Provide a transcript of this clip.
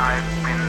I've been